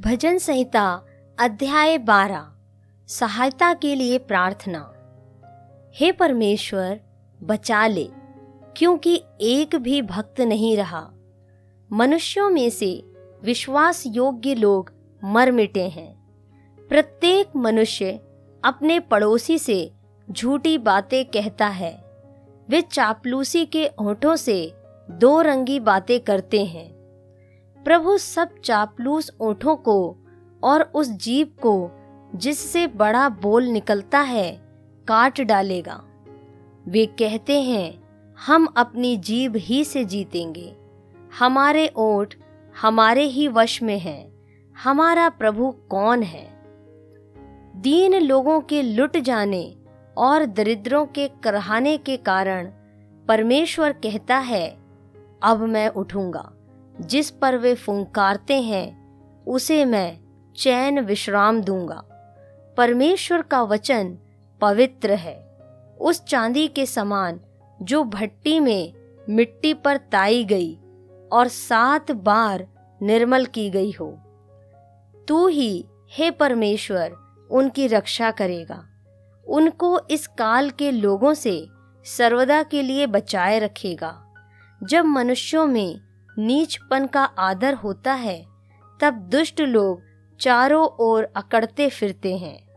भजन संहिता, अध्याय बारह, सहायता के लिए प्रार्थना। हे परमेश्वर, बचा ले, क्योंकि एक भी भक्त नहीं रहा। मनुष्यों में से विश्वास योग्य लोग मर मिटे हैं। प्रत्येक मनुष्य अपने पड़ोसी से झूठी बातें कहता है। वे चापलूसी के होठों से दो रंगी बातें करते हैं। प्रभु सब चापलूस ओठों को और उस जीव को जिससे बड़ा बोल निकलता है, काट डालेगा। वे कहते हैं, हम अपनी जीव ही से जीतेंगे। हमारे ओठ हमारे ही वश में हैं। हमारा प्रभु कौन है? दीन लोगों के लुट जाने और दरिद्रों के करहाने के कारण परमेश्वर कहता है, अब मैं उठूँगा। जिस पर वे फुंकारते हैं, उसे मैं चैन विश्राम दूँगा। परमेश्वर का वचन पवित्र है। उस चांदी के समान जो भट्टी में मिट्टी पर ताई गई और सात बार निर्मल की गई हो। तू ही, हे परमेश्वर, उनकी रक्षा करेगा। उनको इस काल के लोगों से सर्वदा के लिए बचाए रखेगा। जब मनुष्यों में नीचपन का आदर होता है तब दुष्ट लोग चारों ओर अकड़ते फिरते हैं।